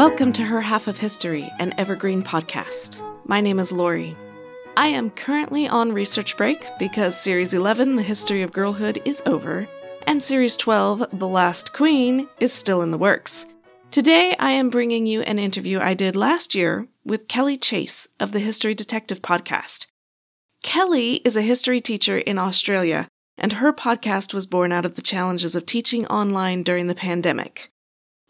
Welcome to Her Half of History, an evergreen podcast. My name is Lori. I am currently on research break because Series 11, The History of Girlhood, is over, and Series 12, The Last Queen, is still in the works. Today, I am bringing you an interview I did last year with Kelly Chase of the History Detective podcast. Kelly is a history teacher in Australia, and her podcast was born out of the challenges of teaching online during the pandemic.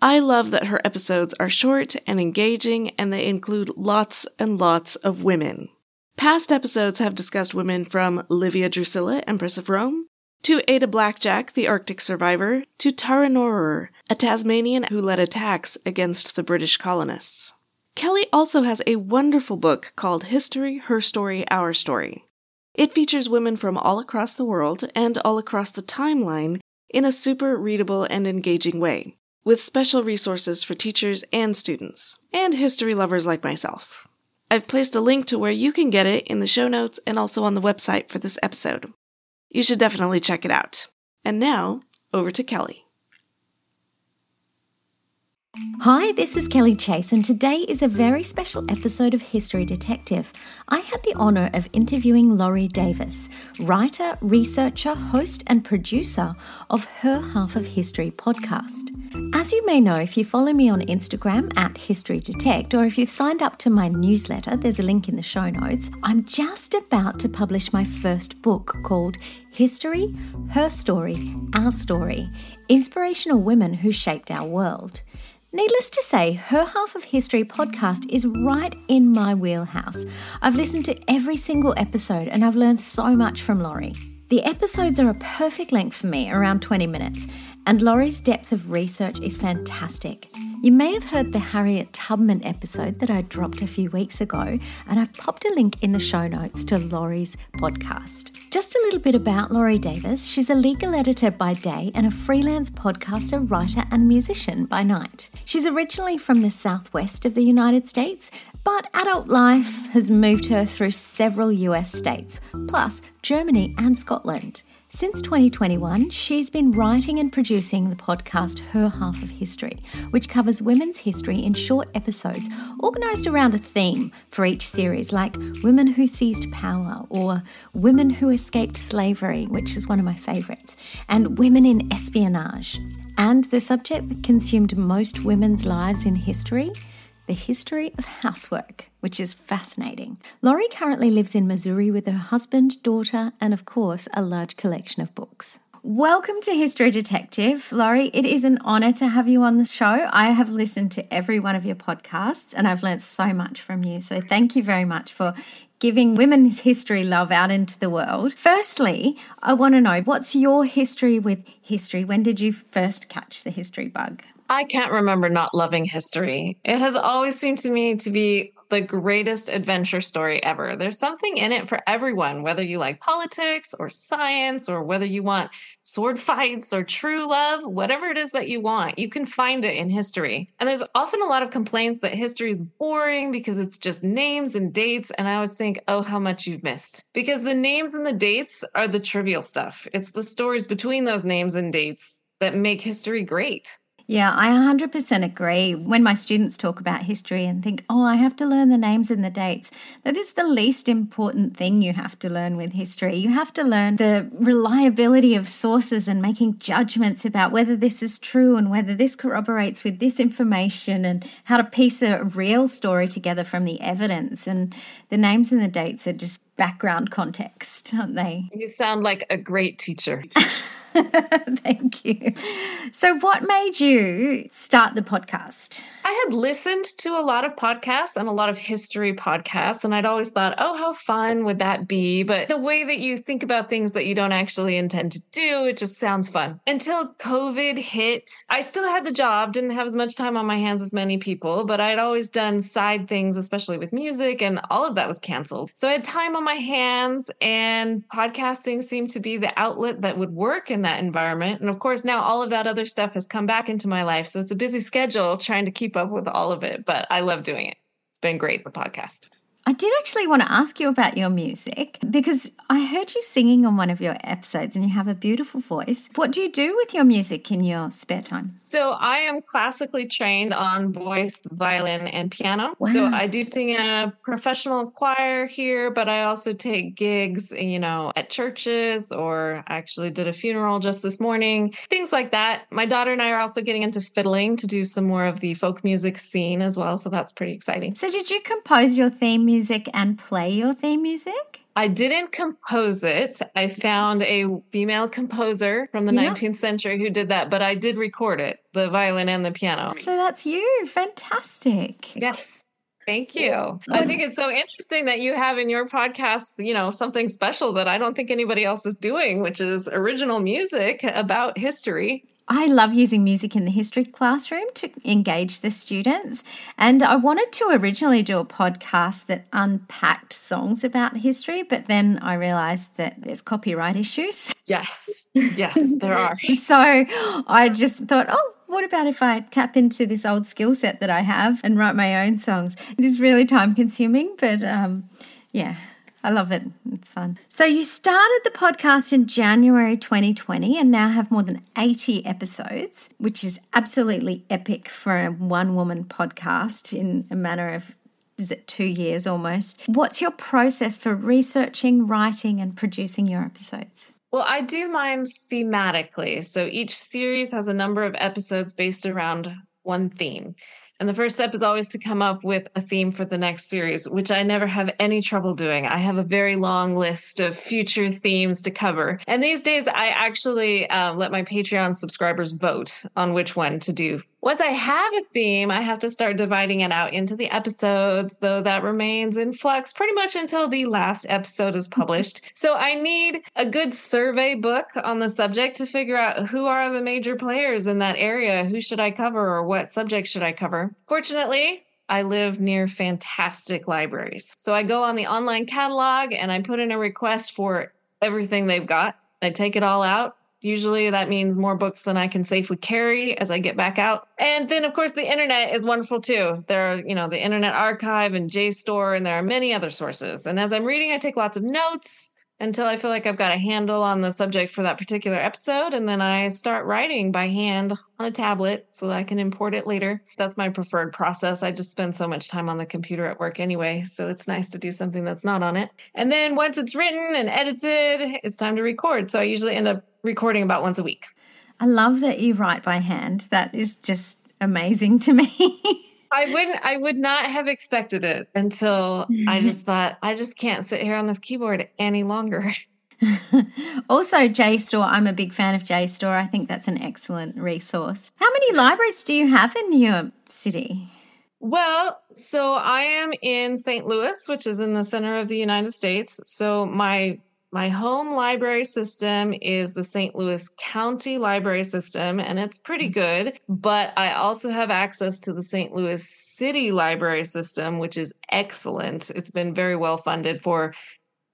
I love that her episodes are short and engaging, and they include lots and lots of women. Past episodes have discussed women from Livia Drusilla, Empress of Rome, to Ada Blackjack, the Arctic survivor, to Tarenorerer, a Tasmanian who led attacks against the British colonists. Kelly also has a wonderful book called History, Her Story, Our Story. It features women from all across the world and all across the timeline in a super readable and engaging way, with special resources for teachers and students, and history lovers like myself. I've placed a link to where you can get it in the show notes and also on the website for this episode. You should definitely check it out. And now, over to Kelly. Hi, this is Kelly Chase, and today is a very special episode of History Detective. I had the honour of interviewing Laurie Davis, writer, researcher, host, and producer of Her Half of History podcast. As you may know, if you follow me on Instagram at History Detect, or if you've signed up to my newsletter, there's a link in the show notes, I'm just about to publish my first book called History, Her Story, Our Story Inspirational Women Who Shaped Our World. Needless to say, her Half of History podcast is right in my wheelhouse. I've listened to every single episode and I've learned so much from Laurie. The episodes are a perfect length for me, around 20 minutes, and Laurie's depth of research is fantastic. You may have heard the Harriet Tubman episode that I dropped a few weeks ago, and I've popped a link in the show notes to Laurie's podcast. Just a little bit about Laurie Davis. She's a legal editor by day and a freelance podcaster, writer, and musician by night. She's originally from the southwest of the United States, but adult life has moved her through several US states, plus Germany and Scotland. Since 2021, she's been writing and producing the podcast Her Half of History, which covers women's history in short episodes organised around a theme for each series, like Women Who Seized Power or Women Who Escaped Slavery, which is one of my favourites, and Women in Espionage. And the subject that consumed most women's lives in history the history of housework, which is fascinating. Laurie currently lives in Missouri with her husband, daughter, and of course, a large collection of books. Welcome to History Detective. Laurie, it is an honor to have you on the show. I have listened to every one of your podcasts and I've learned so much from you. So thank you very much for giving women's history love out into the world. Firstly, I want to know what's your history with history? When did you first catch the history bug? I can't remember not loving history. It has always seemed to me to be the greatest adventure story ever. There's something in it for everyone, whether you like politics or science or whether you want sword fights or true love, whatever it is that you want, you can find it in history. And there's often a lot of complaints that history is boring because it's just names and dates. And I always think, oh, how much you've missed. Because the names and the dates are the trivial stuff, it's the stories between those names and dates that make history great. Yeah, I 100% agree. When my students talk about history and think, oh, I have to learn the names and the dates, that is the least important thing you have to learn with history. You have to learn the reliability of sources and making judgments about whether this is true and whether this corroborates with this information and how to piece a real story together from the evidence. And the names and the dates are just background context, aren't they? You sound like a great teacher. Thank you. So, what made you start the podcast? I had listened to a lot of podcasts and a lot of history podcasts, and I'd always thought, oh, how fun would that be? But the way that you think about things that you don't actually intend to do, it just sounds fun. Until COVID hit, I still had the job, didn't have as much time on my hands as many people, but I'd always done side things, especially with music, and all of that was canceled. So I had time on my hands, and podcasting seemed to be the outlet that would work in that environment. And of course, now all of that other stuff has come back into my life. So it's a busy schedule trying to keep up with all of it, but I love doing it. It's been great, the podcast. I did actually want to ask you about your music because I heard you singing on one of your episodes and you have a beautiful voice. What do you do with your music in your spare time? So, I am classically trained on voice, violin, and piano. Wow. So, I do sing in a professional choir here, but I also take gigs, you know, at churches or actually did a funeral just this morning, things like that. My daughter and I are also getting into fiddling to do some more of the folk music scene as well. So, that's pretty exciting. So, did you compose your theme music and play your theme music? I didn't compose it. I found a female composer from the yeah. 19th century who did that, but I did record it, the violin and the piano. So that's you. Fantastic. Yes. Thank you. I think it's so interesting that you have in your podcast, you know, something special that I don't think anybody else is doing, which is original music about history. I love using music in the history classroom to engage the students. And I wanted to originally do a podcast that unpacked songs about history, but then I realized that there's copyright issues. Yes, yes, there are. so I just thought, oh, what about if I tap into this old skill set that I have and write my own songs? It is really time consuming, but um, yeah, I love it. It's fun. So, you started the podcast in January 2020 and now have more than 80 episodes, which is absolutely epic for a one woman podcast in a matter of, is it two years almost? What's your process for researching, writing, and producing your episodes? Well, I do mine thematically. So, each series has a number of episodes based around one theme. And the first step is always to come up with a theme for the next series, which I never have any trouble doing. I have a very long list of future themes to cover. And these days, I actually uh, let my Patreon subscribers vote on which one to do once I have a theme, I have to start dividing it out into the episodes, though that remains in flux pretty much until the last episode is published. So I need a good survey book on the subject to figure out who are the major players in that area, who should I cover, or what subject should I cover. Fortunately, I live near fantastic libraries. So I go on the online catalog and I put in a request for everything they've got. I take it all out Usually that means more books than I can safely carry as I get back out. And then of course the internet is wonderful too. There are, you know, the Internet Archive and JSTOR and there are many other sources. And as I'm reading I take lots of notes until I feel like I've got a handle on the subject for that particular episode. And then I start writing by hand on a tablet so that I can import it later. That's my preferred process. I just spend so much time on the computer at work anyway. So it's nice to do something that's not on it. And then once it's written and edited, it's time to record. So I usually end up recording about once a week. I love that you write by hand. That is just amazing to me. I wouldn't I would not have expected it until I mm-hmm. just thought I just can't sit here on this keyboard any longer. also JSTOR, I'm a big fan of JSTOR. I think that's an excellent resource. How many libraries do you have in your city? Well, so I am in St. Louis, which is in the center of the United States. So my my home library system is the St. Louis County Library System, and it's pretty mm. good. But I also have access to the St. Louis City Library System, which is excellent. It's been very well funded for,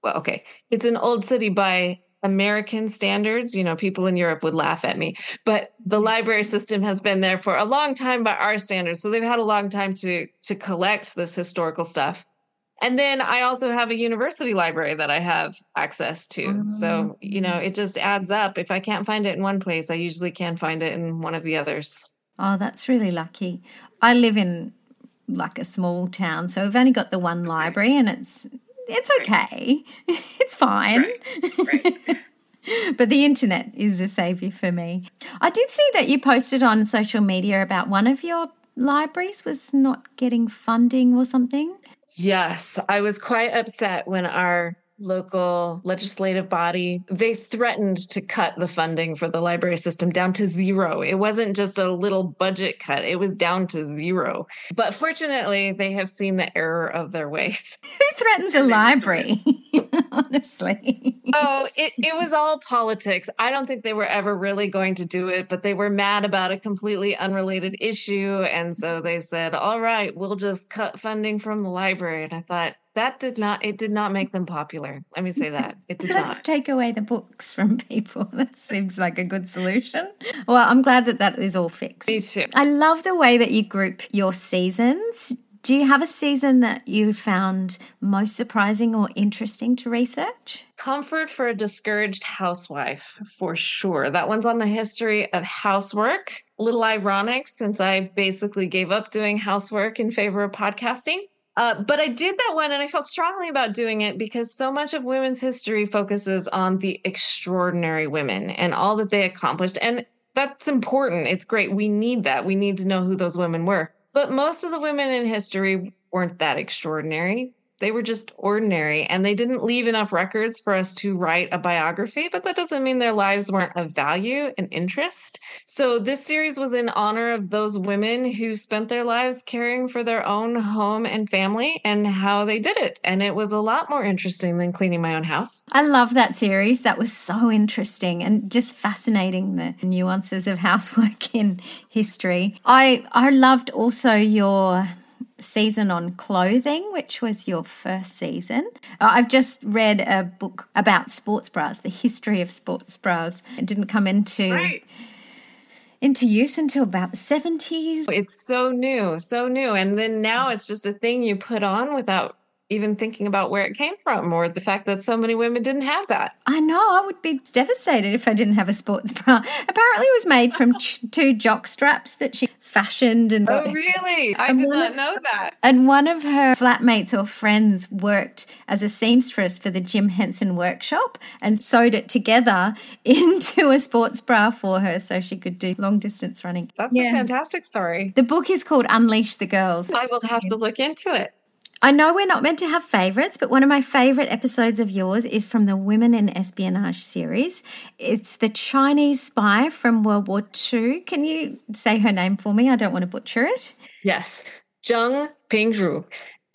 well, okay, it's an old city by American standards. You know, people in Europe would laugh at me, but the library system has been there for a long time by our standards. So they've had a long time to to collect this historical stuff. And then I also have a university library that I have access to. So, mm. you know, it just adds up. If I can't find it in one place, I usually can find it in one of the others. Oh, that's really lucky. I live in like a small town, so we've only got the one library and it's it's okay. it's fine. Right. Right. but the internet is a savior for me. I did see that you posted on social media about one of your libraries was not getting funding or something. Yes, I was quite upset when our local legislative body they threatened to cut the funding for the library system down to zero. It wasn't just a little budget cut it was down to zero. But fortunately they have seen the error of their ways. Who threatens a library? Honestly. Oh it, it was all politics. I don't think they were ever really going to do it but they were mad about a completely unrelated issue. And so they said all right we'll just cut funding from the library. And i thought that did not it did not make them popular let me say that it did let's not. take away the books from people that seems like a good solution well i'm glad that that is all fixed me too i love the way that you group your seasons Do you have a season that you found most surprising or interesting to research? Comfort for a discouraged housewife, for sure. That one's on the history of housework. A little ironic since I basically gave up doing housework in favor of podcasting. Uh, but I did that one and I felt strongly about doing it because so much of women's history focuses on the extraordinary women and all that they accomplished. And that's important. It's great. We need that. We need to know who those women were. But most of the women in history weren't that extraordinary they were just ordinary and they didn't leave enough records for us to write a biography, but that doesn't mean their lives weren't of value and interest. So this series was in honor of those women who spent their lives caring for their own home and family and how they did it. And it was a lot more interesting than cleaning my own house. I love that series. That was so interesting and just fascinating the nuances of housework in history. I I loved also your season on clothing, which was your first season. Uh, I've just read a book about sports bras, the history of sports bras. It didn't come into. Right. Into use until about the 70s. It's so new, so new. And then now it's just a thing you put on without even thinking about where it came from or the fact that so many women didn't have that. I know. I would be devastated if I didn't have a sports bra. Apparently, it was made from two jock straps that she fashioned. And oh, really? I did not know that. And one of her flatmates or friends worked as a seamstress for the Jim Henson workshop and sewed it together into a sports bra for her so she could do long distance running. That's yeah. a fantastic story. The book is called Unleash the Girls. I will have to look into it. I know we're not meant to have favorites, but one of my favorite episodes of yours is from the Women in Espionage series. It's the Chinese spy from World War II. Can you say her name for me? I don't want to butcher it. Yes, Zheng Pingru.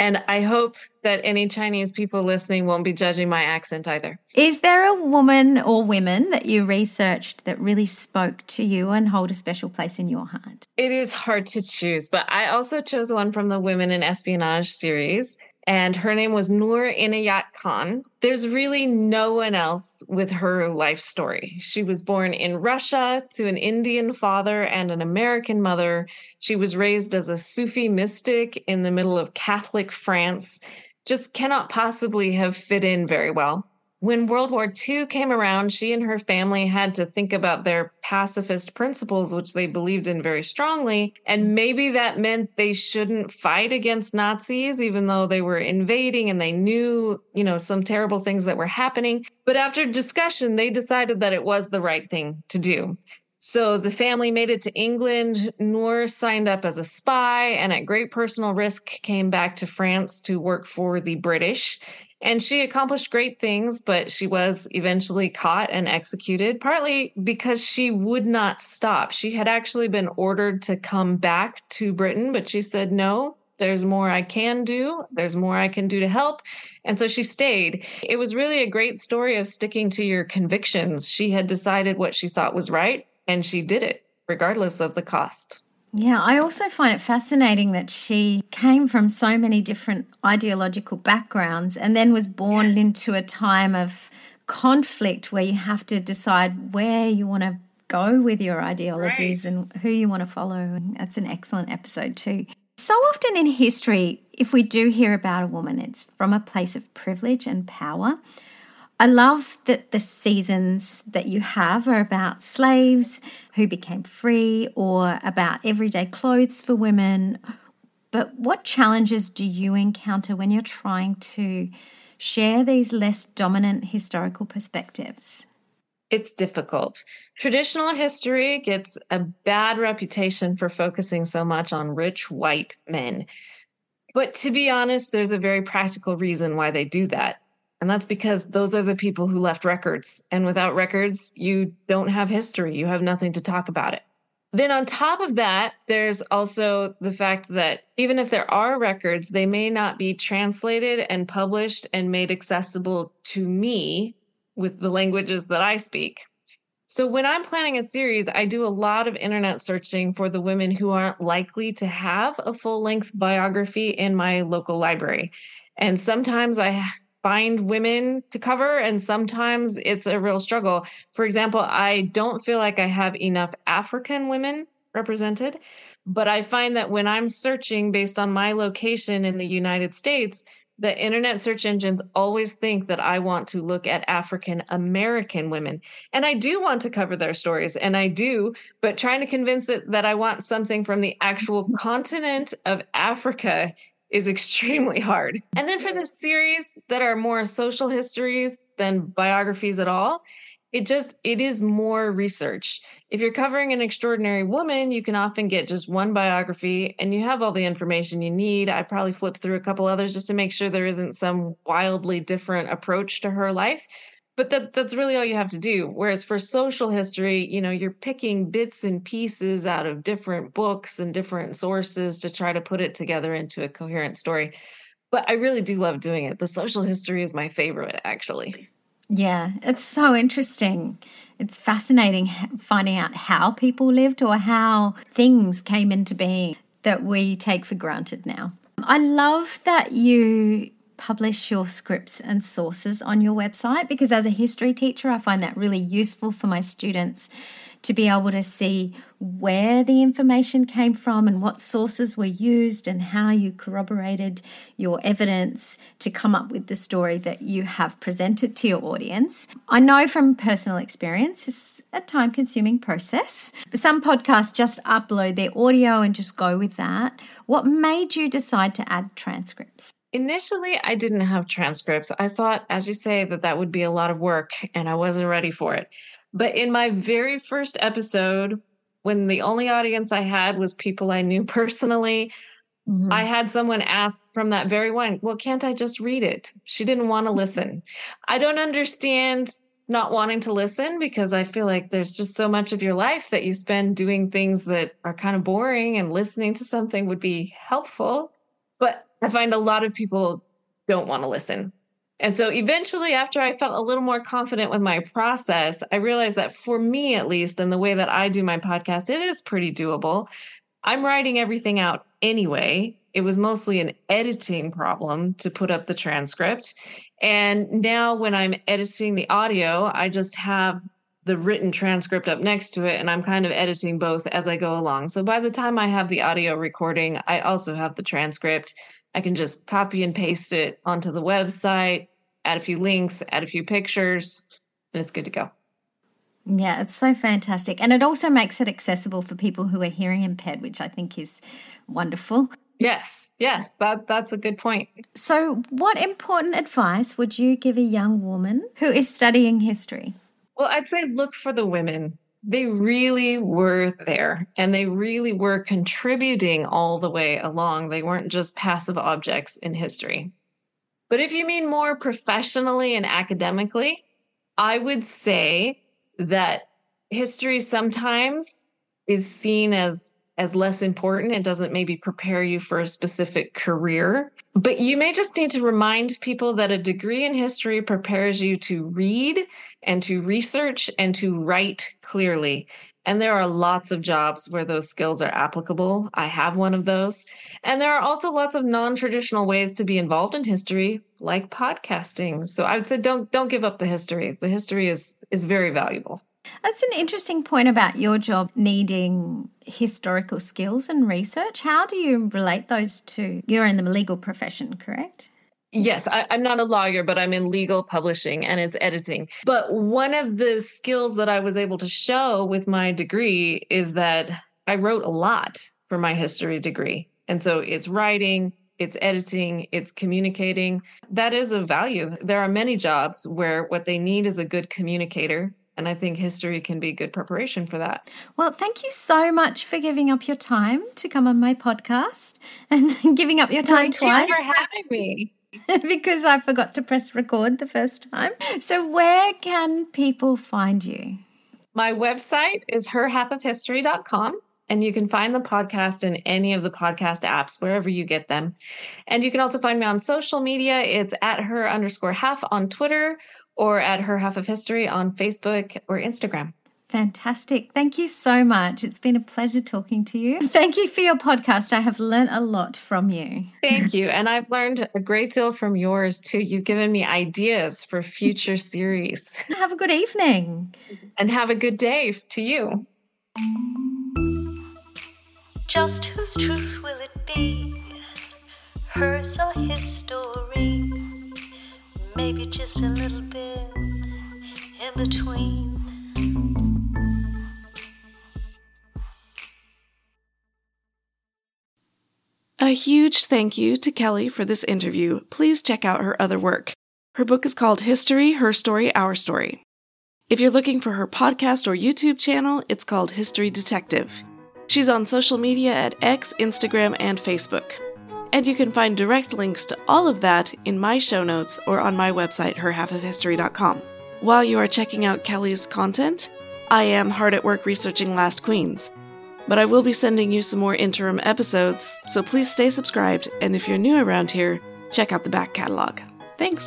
And I hope that any Chinese people listening won't be judging my accent either. Is there a woman or women that you researched that really spoke to you and hold a special place in your heart? It is hard to choose, but I also chose one from the Women in Espionage series and her name was Noor Inayat Khan. There's really no one else with her life story. She was born in Russia to an Indian father and an American mother. She was raised as a Sufi mystic in the middle of Catholic France. Just cannot possibly have fit in very well when World War II came around, she and her family had to think about their pacifist principles, which they believed in very strongly. And maybe that meant they shouldn't fight against Nazis, even though they were invading and they knew, you know, some terrible things that were happening. But after discussion, they decided that it was the right thing to do. So the family made it to England. Noor signed up as a spy and at great personal risk came back to France to work for the British. And she accomplished great things, but she was eventually caught and executed, partly because she would not stop. She had actually been ordered to come back to Britain, but she said, no, there's more I can do. There's more I can do to help. And so she stayed. It was really a great story of sticking to your convictions. She had decided what she thought was right, and she did it, regardless of the cost. Yeah, I also find it fascinating that she came from so many different ideological backgrounds and then was born yes. into a time of conflict where you have to decide where you want to go with your ideologies right. and who you want to follow. And that's an excellent episode, too. So often in history, if we do hear about a woman, it's from a place of privilege and power. I love that the seasons that you have are about slaves who became free or about everyday clothes for women. But what challenges do you encounter when you're trying to share these less dominant historical perspectives? It's difficult. Traditional history gets a bad reputation for focusing so much on rich white men. But to be honest, there's a very practical reason why they do that. And that's because those are the people who left records. And without records, you don't have history. You have nothing to talk about it. Then, on top of that, there's also the fact that even if there are records, they may not be translated and published and made accessible to me with the languages that I speak. So, when I'm planning a series, I do a lot of internet searching for the women who aren't likely to have a full length biography in my local library. And sometimes I find women to cover and sometimes it's a real struggle for example i don't feel like i have enough african women represented. But I find that when I'm searching based on my location in the United States, the internet search engines always think that I want to look at African American women. And I do want to cover their stories, and I do, but trying to convince it that I want something from the actual continent of Africa is extremely hard. And then for the series that are more social histories than biographies at all, it just it is more research. If you're covering an extraordinary woman you can often get just one biography and you have all the information you need. I probably flip through a couple others just to make sure there isn't some wildly different approach to her life but that that's really all you have to do whereas for social history you know you're picking bits and pieces out of different books and different sources to try to put it together into a coherent story but i really do love doing it the social history is my favorite actually yeah, it's so interesting. It's fascinating finding out how people lived or how things came into being that we take for granted now. I love that you publish your scripts and sources on your website because as a history teacher, I find that really useful for my students to be able to see where the information came from and what sources were used and how you corroborated your evidence to come up with the story that you have presented to your audience. I know from personal experience, it's a time consuming process. Some podcasts just upload their audio and just go with that. What made you decide to add transcripts? Initially, I didn't have transcripts. I thought, as you say, that that would be a lot of work and I wasn't ready for it. But in my very first episode, when the only audience I had was people I knew personally, mm-hmm. I had someone ask from that very one, Well, can't I just read it? She didn't want to listen. I don't understand not wanting to listen because I feel like there's just so much of your life that you spend doing things that are kind of boring and listening to something would be helpful. I find a lot of people don't want to listen. And so eventually, after I felt a little more confident with my process, I realized that for me, at least, and the way that I do my podcast, it is pretty doable. I'm writing everything out anyway. It was mostly an editing problem to put up the transcript. And now, when I'm editing the audio, I just have the written transcript up next to it, and I'm kind of editing both as I go along. So by the time I have the audio recording, I also have the transcript. I can just copy and paste it onto the website, add a few links, add a few pictures, and it's good to go. Yeah, it's so fantastic. And it also makes it accessible for people who are hearing impaired, which I think is wonderful. Yes, yes, that that's a good point. So, what important advice would you give a young woman who is studying history? Well, I'd say look for the women. They really were there and they really were contributing all the way along. They weren't just passive objects in history. But if you mean more professionally and academically, I would say that history sometimes is seen as as less important. It doesn't maybe prepare you for a specific career. But you may just need to remind people that a degree in history prepares you to read and to research and to write clearly. And there are lots of jobs where those skills are applicable. I have one of those. And there are also lots of non-traditional ways to be involved in history, like podcasting. So I would say don't don't give up the history. The history is is very valuable. That's an interesting point about your job needing historical skills and research. How do you relate those two? You're in the legal profession, correct? Yes, I, am not a lawyer, but I'm in legal publishing and it's editing. But one of the skills that I was able to show with my degree is that I wrote a lot for my history degree. And so it's writing, it's editing, it's communicating. That is of value. There are many jobs where what they need is a good communicator and I think history can be good preparation for that. Well, thank you so much for giving up your time to come on my podcast and giving up your time thank twice. You for having me. because I forgot to press record the first time. So, where can people find you? My website is herhalfofhistory.com. And you can find the podcast in any of the podcast apps, wherever you get them. And you can also find me on social media. It's at her underscore half on Twitter or at her half of history on Facebook or Instagram. Fantastic. Thank you so much. It's been a pleasure talking to you. Thank you for your podcast. I have learned a lot from you. Thank you. And I've learned a great deal from yours too. You've given me ideas for future series. Have a good evening. And have a good day to you. Just whose truth will it be? Hers or his story? Maybe just a little bit in between. A huge thank you to Kelly for this interview. Please check out her other work. Her book is called History Her Story, Our Story. If you're looking for her podcast or YouTube channel, it's called History Detective. She's on social media at X, Instagram, and Facebook. And you can find direct links to all of that in my show notes or on my website, herhalfofhistory.com. While you are checking out Kelly's content, I am hard at work researching Last Queens. But I will be sending you some more interim episodes, so please stay subscribed, and if you're new around here, check out the back catalog. Thanks!